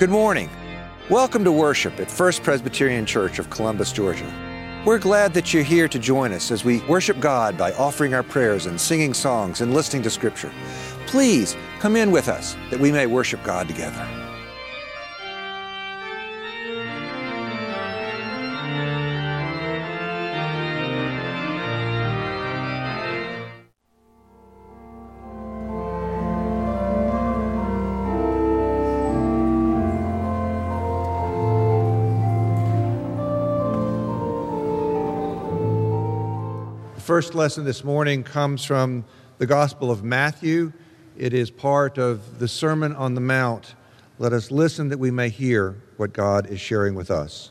Good morning. Welcome to worship at First Presbyterian Church of Columbus, Georgia. We're glad that you're here to join us as we worship God by offering our prayers and singing songs and listening to Scripture. Please come in with us that we may worship God together. First lesson this morning comes from the Gospel of Matthew. It is part of the Sermon on the Mount. Let us listen that we may hear what God is sharing with us.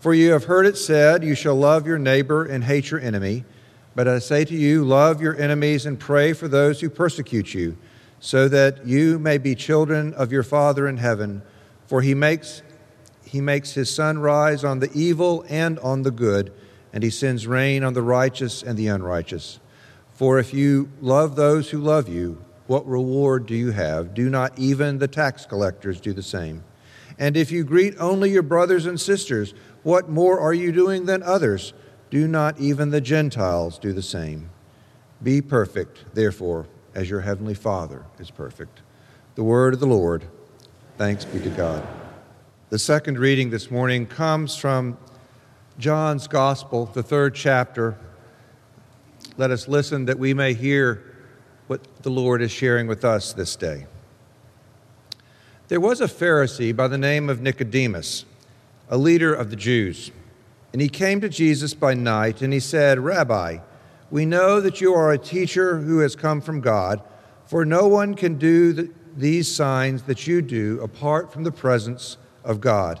For you have heard it said, You shall love your neighbor and hate your enemy. But I say to you, love your enemies and pray for those who persecute you, so that you may be children of your Father in heaven. For he makes, he makes his sun rise on the evil and on the good and he sends rain on the righteous and the unrighteous. For if you love those who love you, what reward do you have? Do not even the tax collectors do the same? And if you greet only your brothers and sisters, what more are you doing than others? Do not even the Gentiles do the same? Be perfect, therefore, as your heavenly Father is perfect. The word of the Lord. Thanks be to God. The second reading this morning comes from John's Gospel, the third chapter. Let us listen that we may hear what the Lord is sharing with us this day. There was a Pharisee by the name of Nicodemus, a leader of the Jews, and he came to Jesus by night and he said, Rabbi, we know that you are a teacher who has come from God, for no one can do the, these signs that you do apart from the presence of God.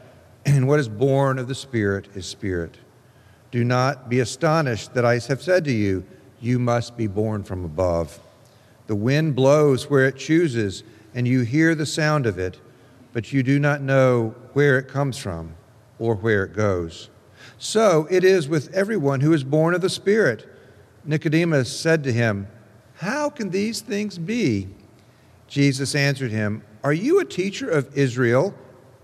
and what is born of the Spirit is spirit. Do not be astonished that I have said to you, You must be born from above. The wind blows where it chooses, and you hear the sound of it, but you do not know where it comes from or where it goes. So it is with everyone who is born of the Spirit. Nicodemus said to him, How can these things be? Jesus answered him, Are you a teacher of Israel?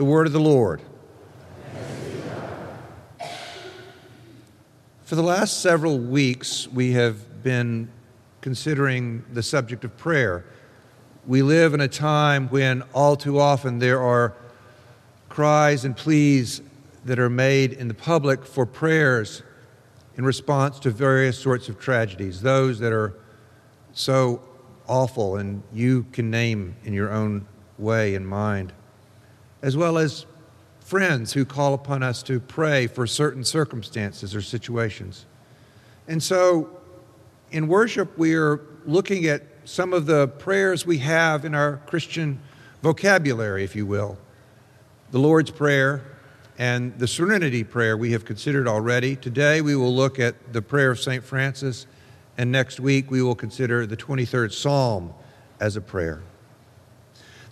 The word of the Lord. For the last several weeks, we have been considering the subject of prayer. We live in a time when all too often there are cries and pleas that are made in the public for prayers in response to various sorts of tragedies, those that are so awful and you can name in your own way and mind as well as friends who call upon us to pray for certain circumstances or situations. And so in worship, we are looking at some of the prayers we have in our Christian vocabulary, if you will. The Lord's Prayer and the Serenity Prayer we have considered already. Today we will look at the prayer of St. Francis, and next week we will consider the 23rd Psalm as a prayer.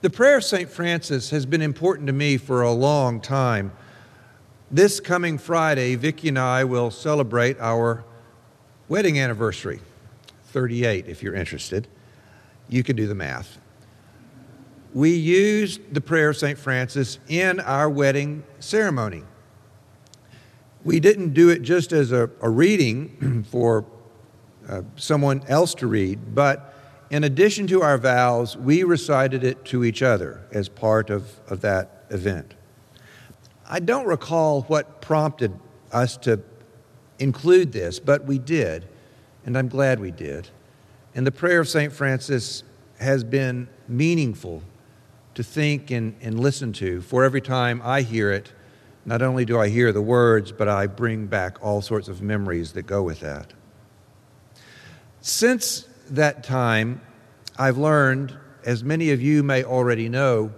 The prayer of St. Francis has been important to me for a long time. This coming Friday, Vicki and I will celebrate our wedding anniversary 38, if you're interested. You can do the math. We used the prayer of St. Francis in our wedding ceremony. We didn't do it just as a, a reading for uh, someone else to read, but in addition to our vows, we recited it to each other as part of, of that event. I don't recall what prompted us to include this, but we did, and I'm glad we did. And the prayer of St. Francis has been meaningful to think and, and listen to, for every time I hear it, not only do I hear the words, but I bring back all sorts of memories that go with that. Since that time, I've learned, as many of you may already know,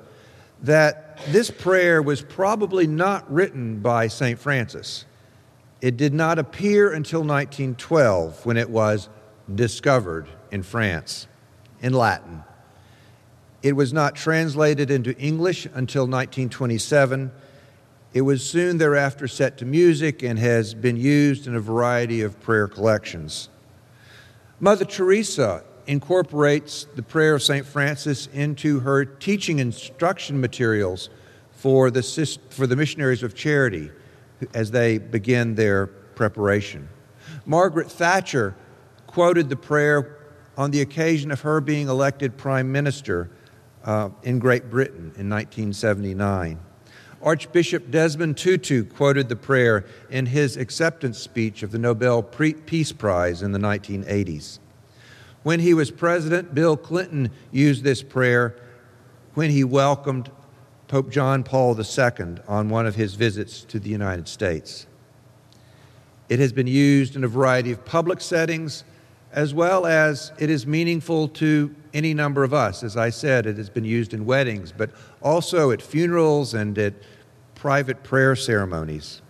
that this prayer was probably not written by St. Francis. It did not appear until 1912 when it was discovered in France in Latin. It was not translated into English until 1927. It was soon thereafter set to music and has been used in a variety of prayer collections. Mother Teresa incorporates the prayer of St. Francis into her teaching instruction materials for the, for the missionaries of charity as they begin their preparation. Margaret Thatcher quoted the prayer on the occasion of her being elected prime minister uh, in Great Britain in 1979. Archbishop Desmond Tutu quoted the prayer in his acceptance speech of the Nobel Peace Prize in the 1980s. When he was president, Bill Clinton used this prayer when he welcomed Pope John Paul II on one of his visits to the United States. It has been used in a variety of public settings, as well as it is meaningful to any number of us. As I said, it has been used in weddings, but also at funerals and at private prayer ceremonies.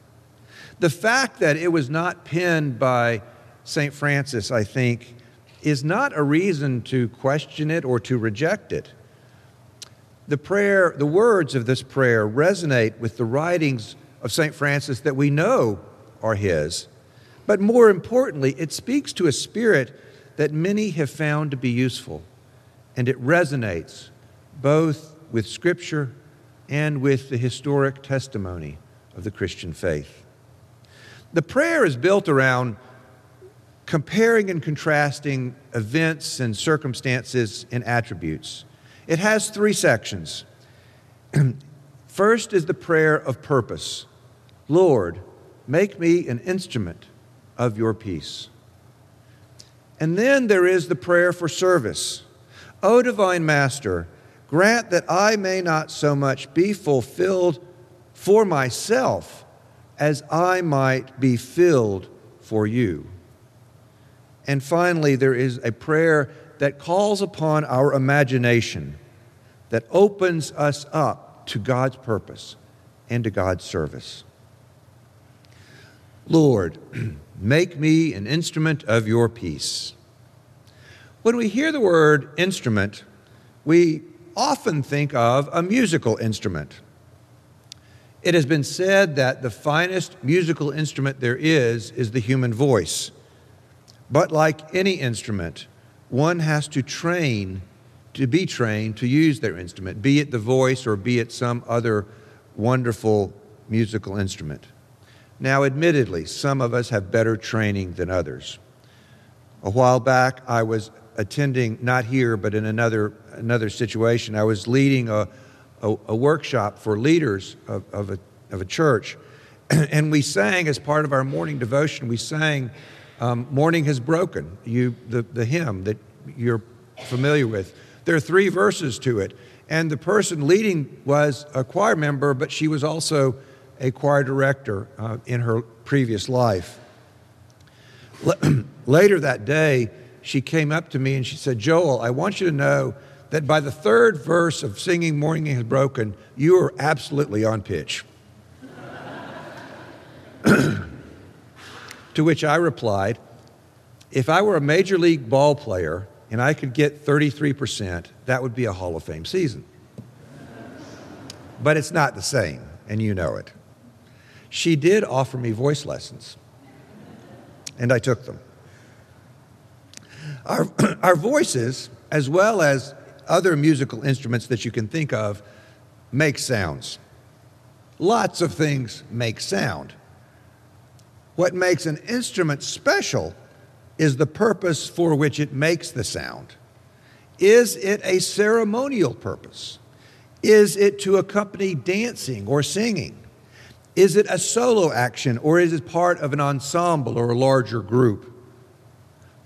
The fact that it was not penned by St. Francis, I think, is not a reason to question it or to reject it. The prayer, the words of this prayer resonate with the writings of St. Francis that we know are his. But more importantly, it speaks to a spirit that many have found to be useful, and it resonates both with Scripture and with the historic testimony of the Christian faith. The prayer is built around comparing and contrasting events and circumstances and attributes. It has three sections. First is the prayer of purpose Lord, make me an instrument of your peace. And then there is the prayer for service. O divine Master, grant that I may not so much be fulfilled for myself as I might be filled for you. And finally, there is a prayer that calls upon our imagination, that opens us up to God's purpose and to God's service. Lord, make me an instrument of your peace. When we hear the word instrument, we often think of a musical instrument. It has been said that the finest musical instrument there is is the human voice. But like any instrument, one has to train to be trained to use their instrument, be it the voice or be it some other wonderful musical instrument. Now, admittedly, some of us have better training than others. A while back, I was attending, not here, but in another, another situation, I was leading a, a, a workshop for leaders of, of, a, of a church. and we sang, as part of our morning devotion, we sang um, Morning Has Broken, you, the, the hymn that you're familiar with. There are three verses to it. And the person leading was a choir member, but she was also a choir director uh, in her previous life. Later that day, she came up to me and she said, Joel, I want you to know that by the third verse of Singing Morning Has Broken, you are absolutely on pitch. To which I replied, if I were a major league ball player and I could get 33%, that would be a Hall of Fame season. but it's not the same, and you know it. She did offer me voice lessons, and I took them. Our, our voices, as well as other musical instruments that you can think of, make sounds. Lots of things make sound. What makes an instrument special is the purpose for which it makes the sound. Is it a ceremonial purpose? Is it to accompany dancing or singing? Is it a solo action or is it part of an ensemble or a larger group?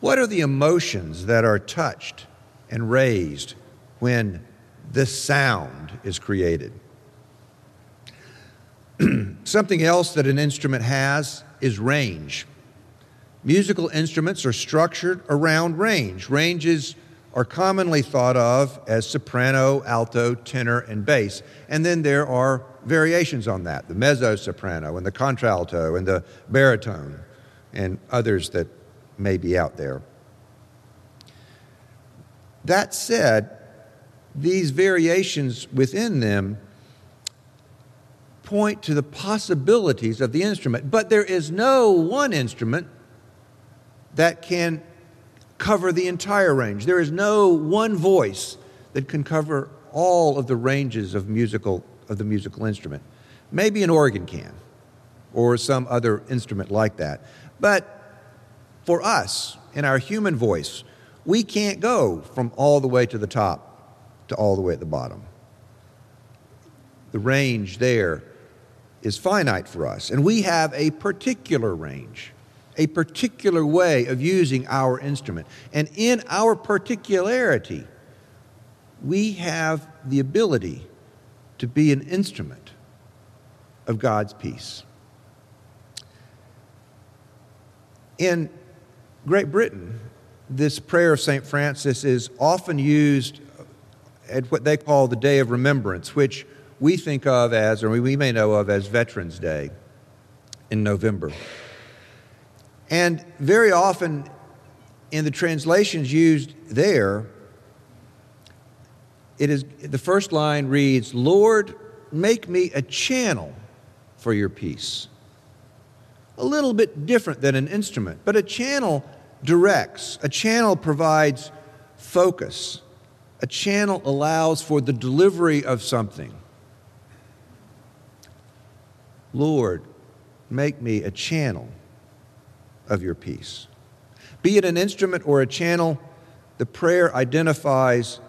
What are the emotions that are touched and raised when this sound is created? Something else that an instrument has is range. Musical instruments are structured around range. Ranges are commonly thought of as soprano, alto, tenor, and bass. And then there are variations on that the mezzo soprano, and the contralto, and the baritone, and others that may be out there. That said, these variations within them point to the possibilities of the instrument, but there is no one instrument that can cover the entire range. There is no one voice that can cover all of the ranges of musical of the musical instrument. Maybe an organ can or some other instrument like that. But for us, in our human voice, we can't go from all the way to the top to all the way at the bottom. The range there is finite for us, and we have a particular range a particular way of using our instrument. And in our particularity, we have the ability to be an instrument of God's peace. In Great Britain, this prayer of St. Francis is often used at what they call the Day of Remembrance, which we think of as, or we may know of as Veterans Day in November. And very often in the translations used there, it is the first line reads, Lord, make me a channel for your peace. A little bit different than an instrument, but a channel directs, a channel provides focus, a channel allows for the delivery of something. Lord, make me a channel of your peace. Be it an instrument or a channel, the prayer identifies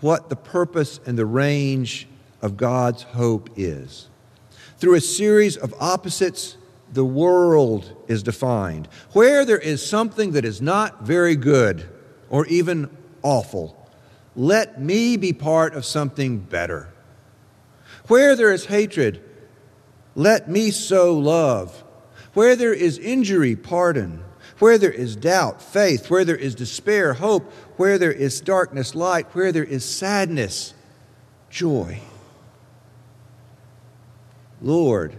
what the purpose and the range of God's hope is. Through a series of opposites, the world is defined. Where there is something that is not very good or even awful, let me be part of something better. Where there is hatred, let me sow love. Where there is injury, pardon. Where there is doubt, faith. Where there is despair, hope. Where there is darkness, light. Where there is sadness, joy. Lord,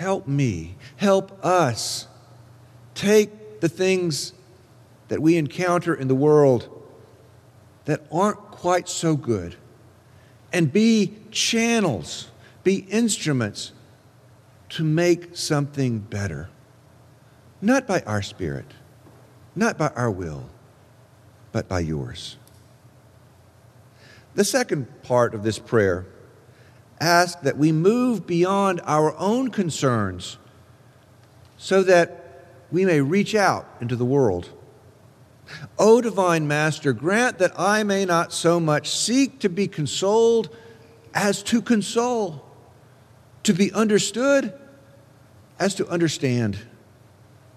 help me, help us take the things that we encounter in the world that aren't quite so good and be channels, be instruments to make something better. Not by our spirit, not by our will, but by yours. The second part of this prayer asks that we move beyond our own concerns so that we may reach out into the world. O divine Master, grant that I may not so much seek to be consoled as to console, to be understood as to understand,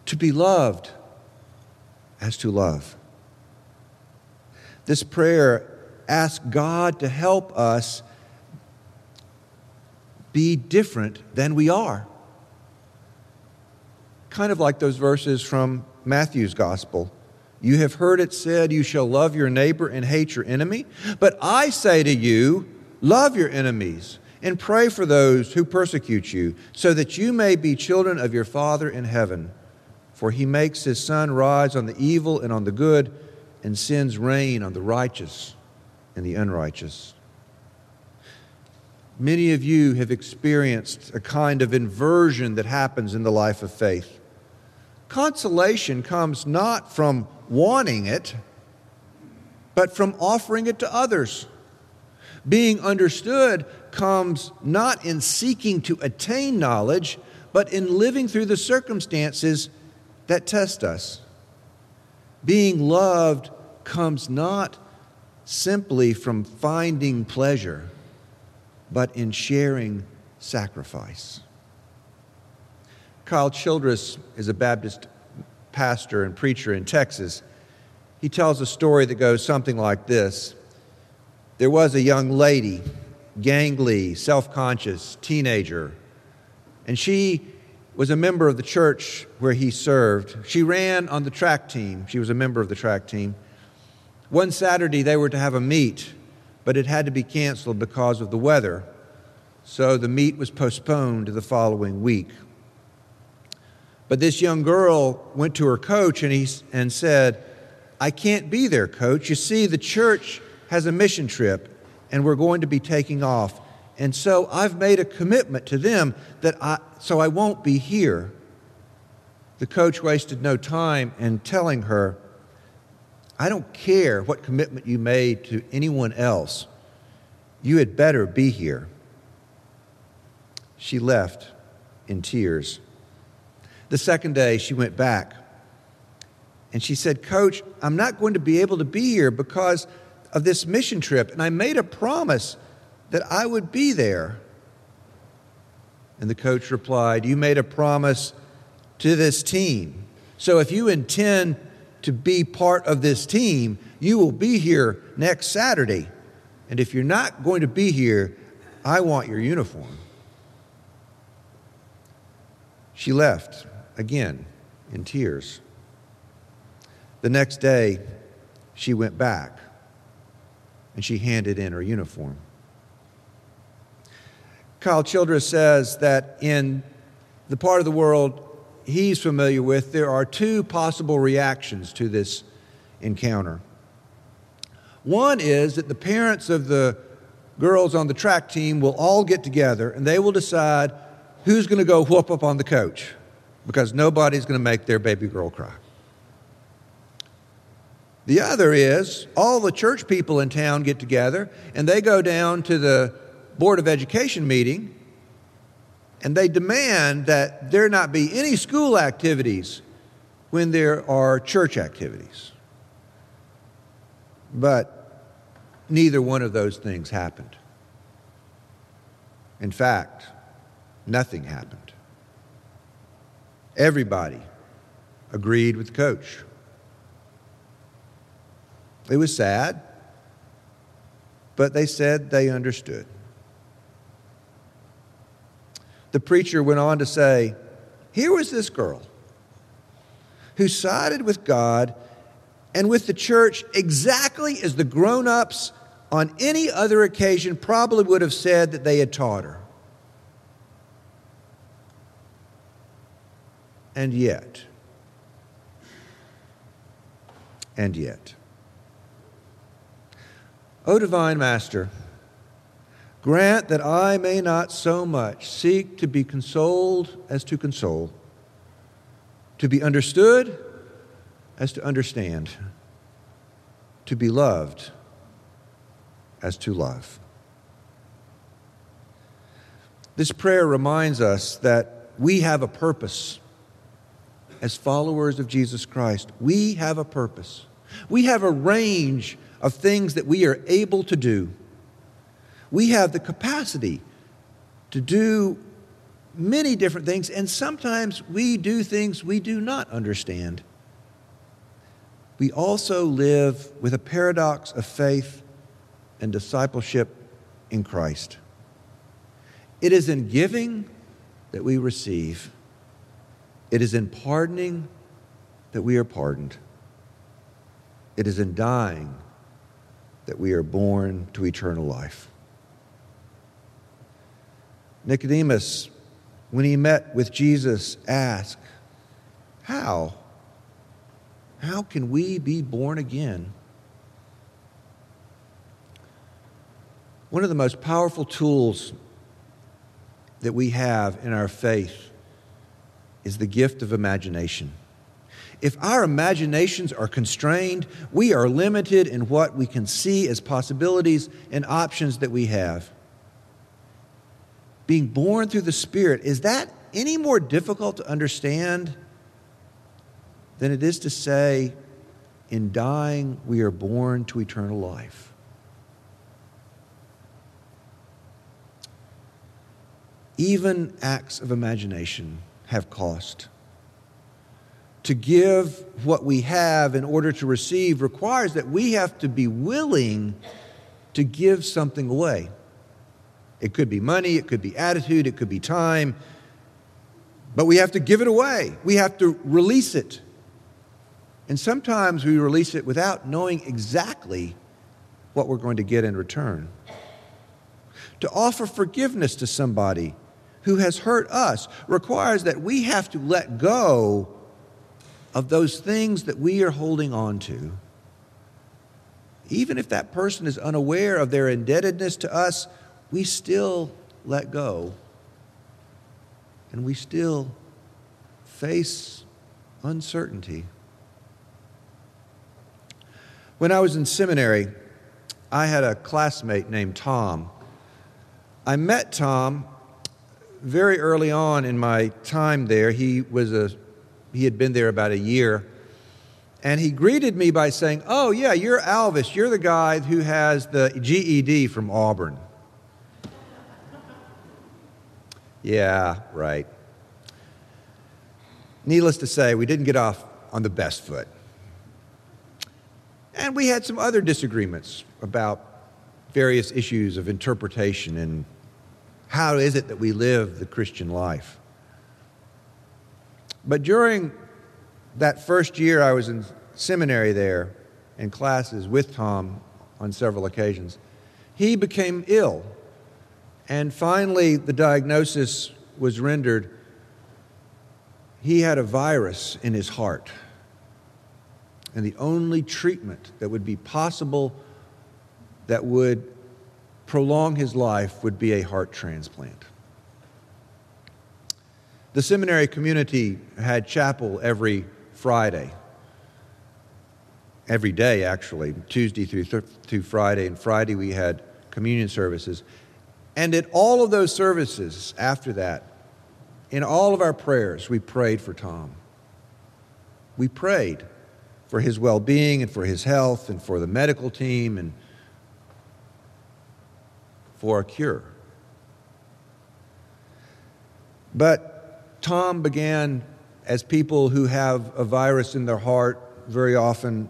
to be loved as to love. This prayer asks God to help us be different than we are. Kind of like those verses from Matthew's gospel. You have heard it said, You shall love your neighbor and hate your enemy. But I say to you, love your enemies and pray for those who persecute you, so that you may be children of your Father in heaven. For he makes his sun rise on the evil and on the good, and sends rain on the righteous and the unrighteous. Many of you have experienced a kind of inversion that happens in the life of faith. Consolation comes not from wanting it, but from offering it to others. Being understood comes not in seeking to attain knowledge, but in living through the circumstances that test us. Being loved comes not simply from finding pleasure, but in sharing sacrifice. Kyle Childress is a Baptist pastor and preacher in Texas. He tells a story that goes something like this There was a young lady, gangly, self conscious, teenager, and she was a member of the church where he served. She ran on the track team, she was a member of the track team. One Saturday, they were to have a meet, but it had to be canceled because of the weather. So the meet was postponed to the following week. But this young girl went to her coach and, he, and said, I can't be there, coach. You see, the church has a mission trip and we're going to be taking off. And so I've made a commitment to them that I, so I won't be here. The coach wasted no time in telling her, I don't care what commitment you made to anyone else. You had better be here. She left in tears. The second day, she went back and she said, Coach, I'm not going to be able to be here because of this mission trip. And I made a promise that I would be there. And the coach replied, You made a promise to this team. So if you intend to be part of this team, you will be here next Saturday. And if you're not going to be here, I want your uniform. She left again in tears. The next day, she went back and she handed in her uniform. Kyle Childress says that in the part of the world he's familiar with, there are two possible reactions to this encounter. One is that the parents of the girls on the track team will all get together and they will decide who's going to go whoop up on the coach because nobody's going to make their baby girl cry. The other is all the church people in town get together and they go down to the Board of Education meeting and they demand that there not be any school activities when there are church activities. But neither one of those things happened. In fact, nothing happened. Everybody agreed with the coach. It was sad, but they said they understood. The preacher went on to say, Here was this girl who sided with God and with the church exactly as the grown ups on any other occasion probably would have said that they had taught her. And yet, and yet, O divine Master, Grant that I may not so much seek to be consoled as to console, to be understood as to understand, to be loved as to love. This prayer reminds us that we have a purpose as followers of Jesus Christ. We have a purpose. We have a range of things that we are able to do we have the capacity to do many different things, and sometimes we do things we do not understand. We also live with a paradox of faith and discipleship in Christ. It is in giving that we receive, it is in pardoning that we are pardoned, it is in dying that we are born to eternal life. Nicodemus, when he met with Jesus, asked, How? How can we be born again? One of the most powerful tools that we have in our faith is the gift of imagination. If our imaginations are constrained, we are limited in what we can see as possibilities and options that we have. Being born through the Spirit, is that any more difficult to understand than it is to say, in dying, we are born to eternal life? Even acts of imagination have cost. To give what we have in order to receive requires that we have to be willing to give something away. It could be money, it could be attitude, it could be time, but we have to give it away. We have to release it. And sometimes we release it without knowing exactly what we're going to get in return. To offer forgiveness to somebody who has hurt us requires that we have to let go of those things that we are holding on to. Even if that person is unaware of their indebtedness to us, we still let go. And we still face uncertainty. When I was in seminary, I had a classmate named Tom. I met Tom very early on in my time there, he was a he had been there about a year. And he greeted me by saying, Oh, yeah, you're Alvis. You're the guy who has the GED from Auburn. Yeah, right. Needless to say, we didn't get off on the best foot. And we had some other disagreements about various issues of interpretation and how is it that we live the Christian life? But during that first year I was in seminary there in classes with Tom on several occasions, he became ill. And finally, the diagnosis was rendered he had a virus in his heart. And the only treatment that would be possible that would prolong his life would be a heart transplant. The seminary community had chapel every Friday, every day actually, Tuesday through, th- through Friday, and Friday we had communion services. And at all of those services after that, in all of our prayers, we prayed for Tom. We prayed for his well being and for his health and for the medical team and for a cure. But Tom began, as people who have a virus in their heart very often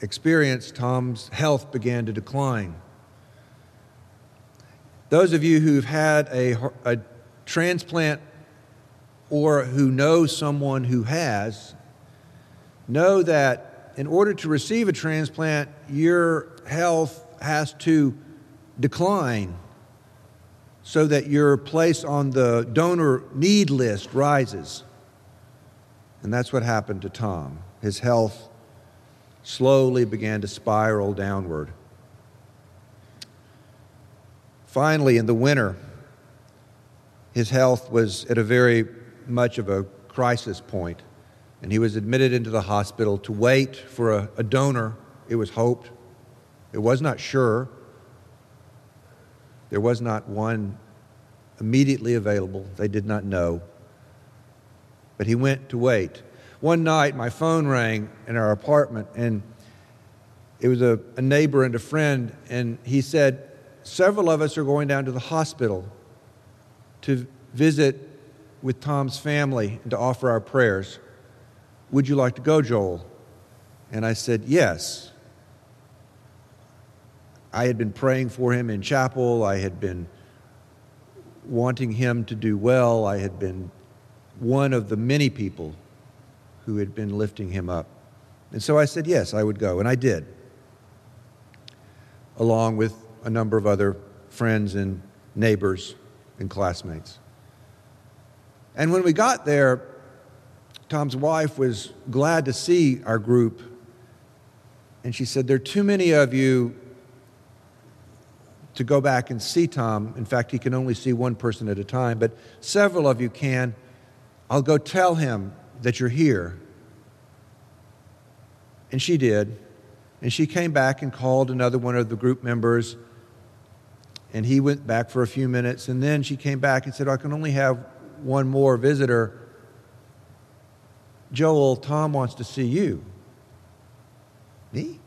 experience, Tom's health began to decline. Those of you who've had a, a transplant or who know someone who has know that in order to receive a transplant, your health has to decline so that your place on the donor need list rises. And that's what happened to Tom. His health slowly began to spiral downward. Finally, in the winter, his health was at a very much of a crisis point, and he was admitted into the hospital to wait for a, a donor. It was hoped, it was not sure, there was not one immediately available. They did not know. But he went to wait. One night, my phone rang in our apartment, and it was a, a neighbor and a friend, and he said, Several of us are going down to the hospital to visit with Tom's family and to offer our prayers. Would you like to go, Joel? And I said, Yes. I had been praying for him in chapel. I had been wanting him to do well. I had been one of the many people who had been lifting him up. And so I said, yes, I would go. And I did, along with a number of other friends and neighbors and classmates. And when we got there, Tom's wife was glad to see our group. And she said, There are too many of you to go back and see Tom. In fact, he can only see one person at a time, but several of you can. I'll go tell him that you're here. And she did. And she came back and called another one of the group members. And he went back for a few minutes. And then she came back and said, I can only have one more visitor. Joel, Tom wants to see you. Me?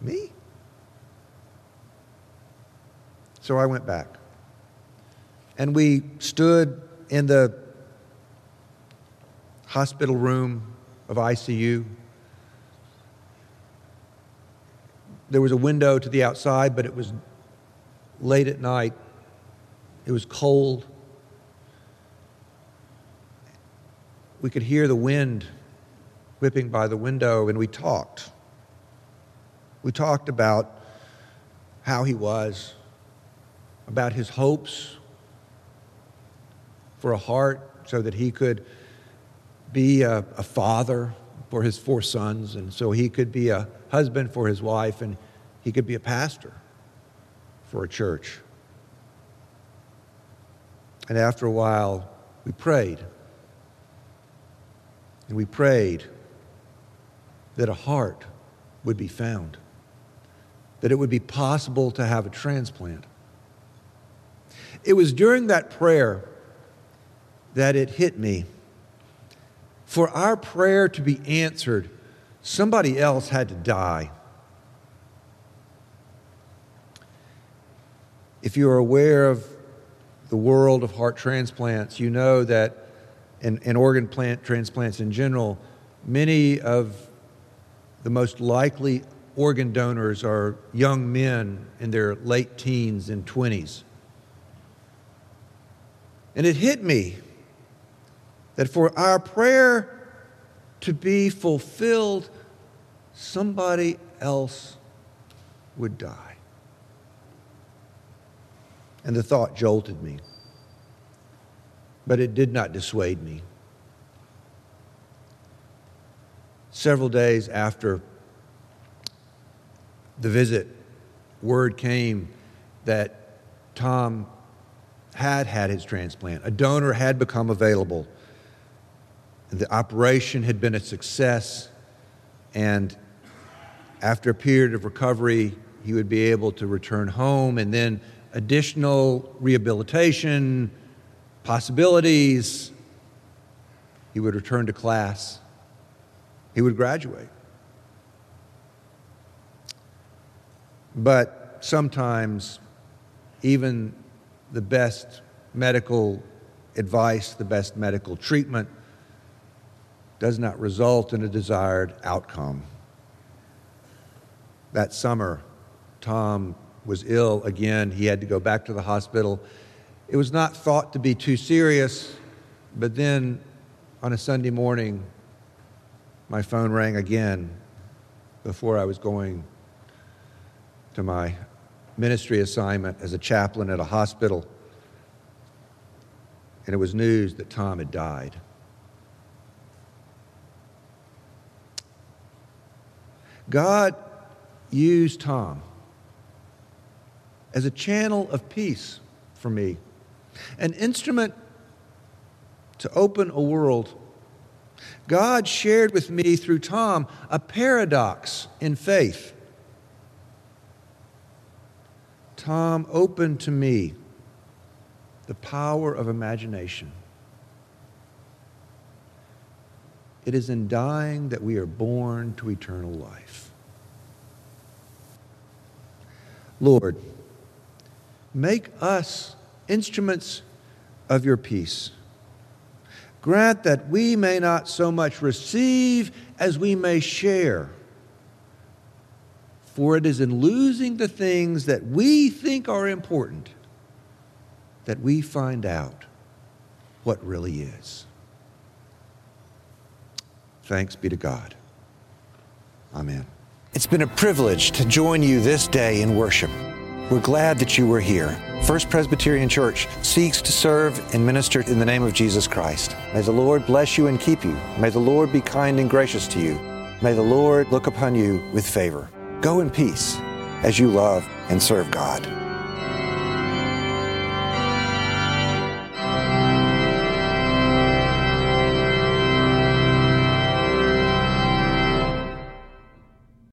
Me? So I went back. And we stood in the hospital room of ICU. There was a window to the outside, but it was late at night. It was cold. We could hear the wind whipping by the window, and we talked. We talked about how he was, about his hopes for a heart so that he could be a, a, father for his four sons, and so he could be a husband for his wife, and he could be a pastor for a church. And after a while, we prayed. And we prayed that a heart would be found, that it would be possible to have a transplant. It was during that prayer that it hit me. For our prayer to be answered, somebody else had to die. If you're aware of the world of heart transplants, you know that, in organ plant transplants in general, many of the most likely organ donors are young men in their late teens and 20s. And it hit me that for our prayer to be fulfilled, somebody else would die. And the thought jolted me, but it did not dissuade me. Several days after the visit, word came that Tom had had his transplant. A donor had become available. The operation had been a success, and after a period of recovery, he would be able to return home, and then additional rehabilitation possibilities. He would return to class, he would graduate. But sometimes, even the best medical advice, the best medical treatment, does not result in a desired outcome. That summer, Tom was ill again. He had to go back to the hospital. It was not thought to be too serious, but then on a Sunday morning, my phone rang again before I was going to my ministry assignment as a chaplain at a hospital, and it was news that Tom had died. God used Tom as a channel of peace for me, an instrument to open a world. God shared with me through Tom a paradox in faith. Tom opened to me the power of imagination. It is in dying that we are born to eternal life. Lord, make us instruments of your peace. Grant that we may not so much receive as we may share for it is in losing the things that we think are important that we find out what really is. Thanks be to God. Amen. It's been a privilege to join you this day in worship. We're glad that you were here. First Presbyterian Church seeks to serve and minister in the name of Jesus Christ. May the Lord bless you and keep you. May the Lord be kind and gracious to you. May the Lord look upon you with favor. Go in peace. as you love and serve God.